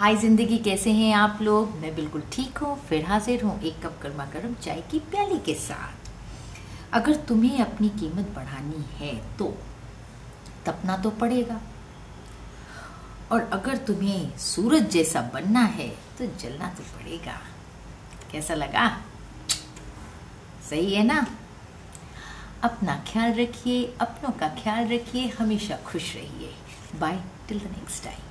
हाय ज़िंदगी कैसे हैं आप लोग? मैं बिल्कुल ठीक हूँ, फिर हाजिर हूँ एक कप गर्मा गर्म चाय की प्याली के साथ। अगर तुम्हें अपनी कीमत बढ़ानी है तो तपना तो पड़ेगा। और अगर तुम्हें सूरज जैसा बनना है तो जलना तो पड़ेगा। कैसा लगा? सही है ना? अपना ख्याल रखिए, अपनों का ख्याल रखिए, हमेशा खुश रहिए। Bye till the next time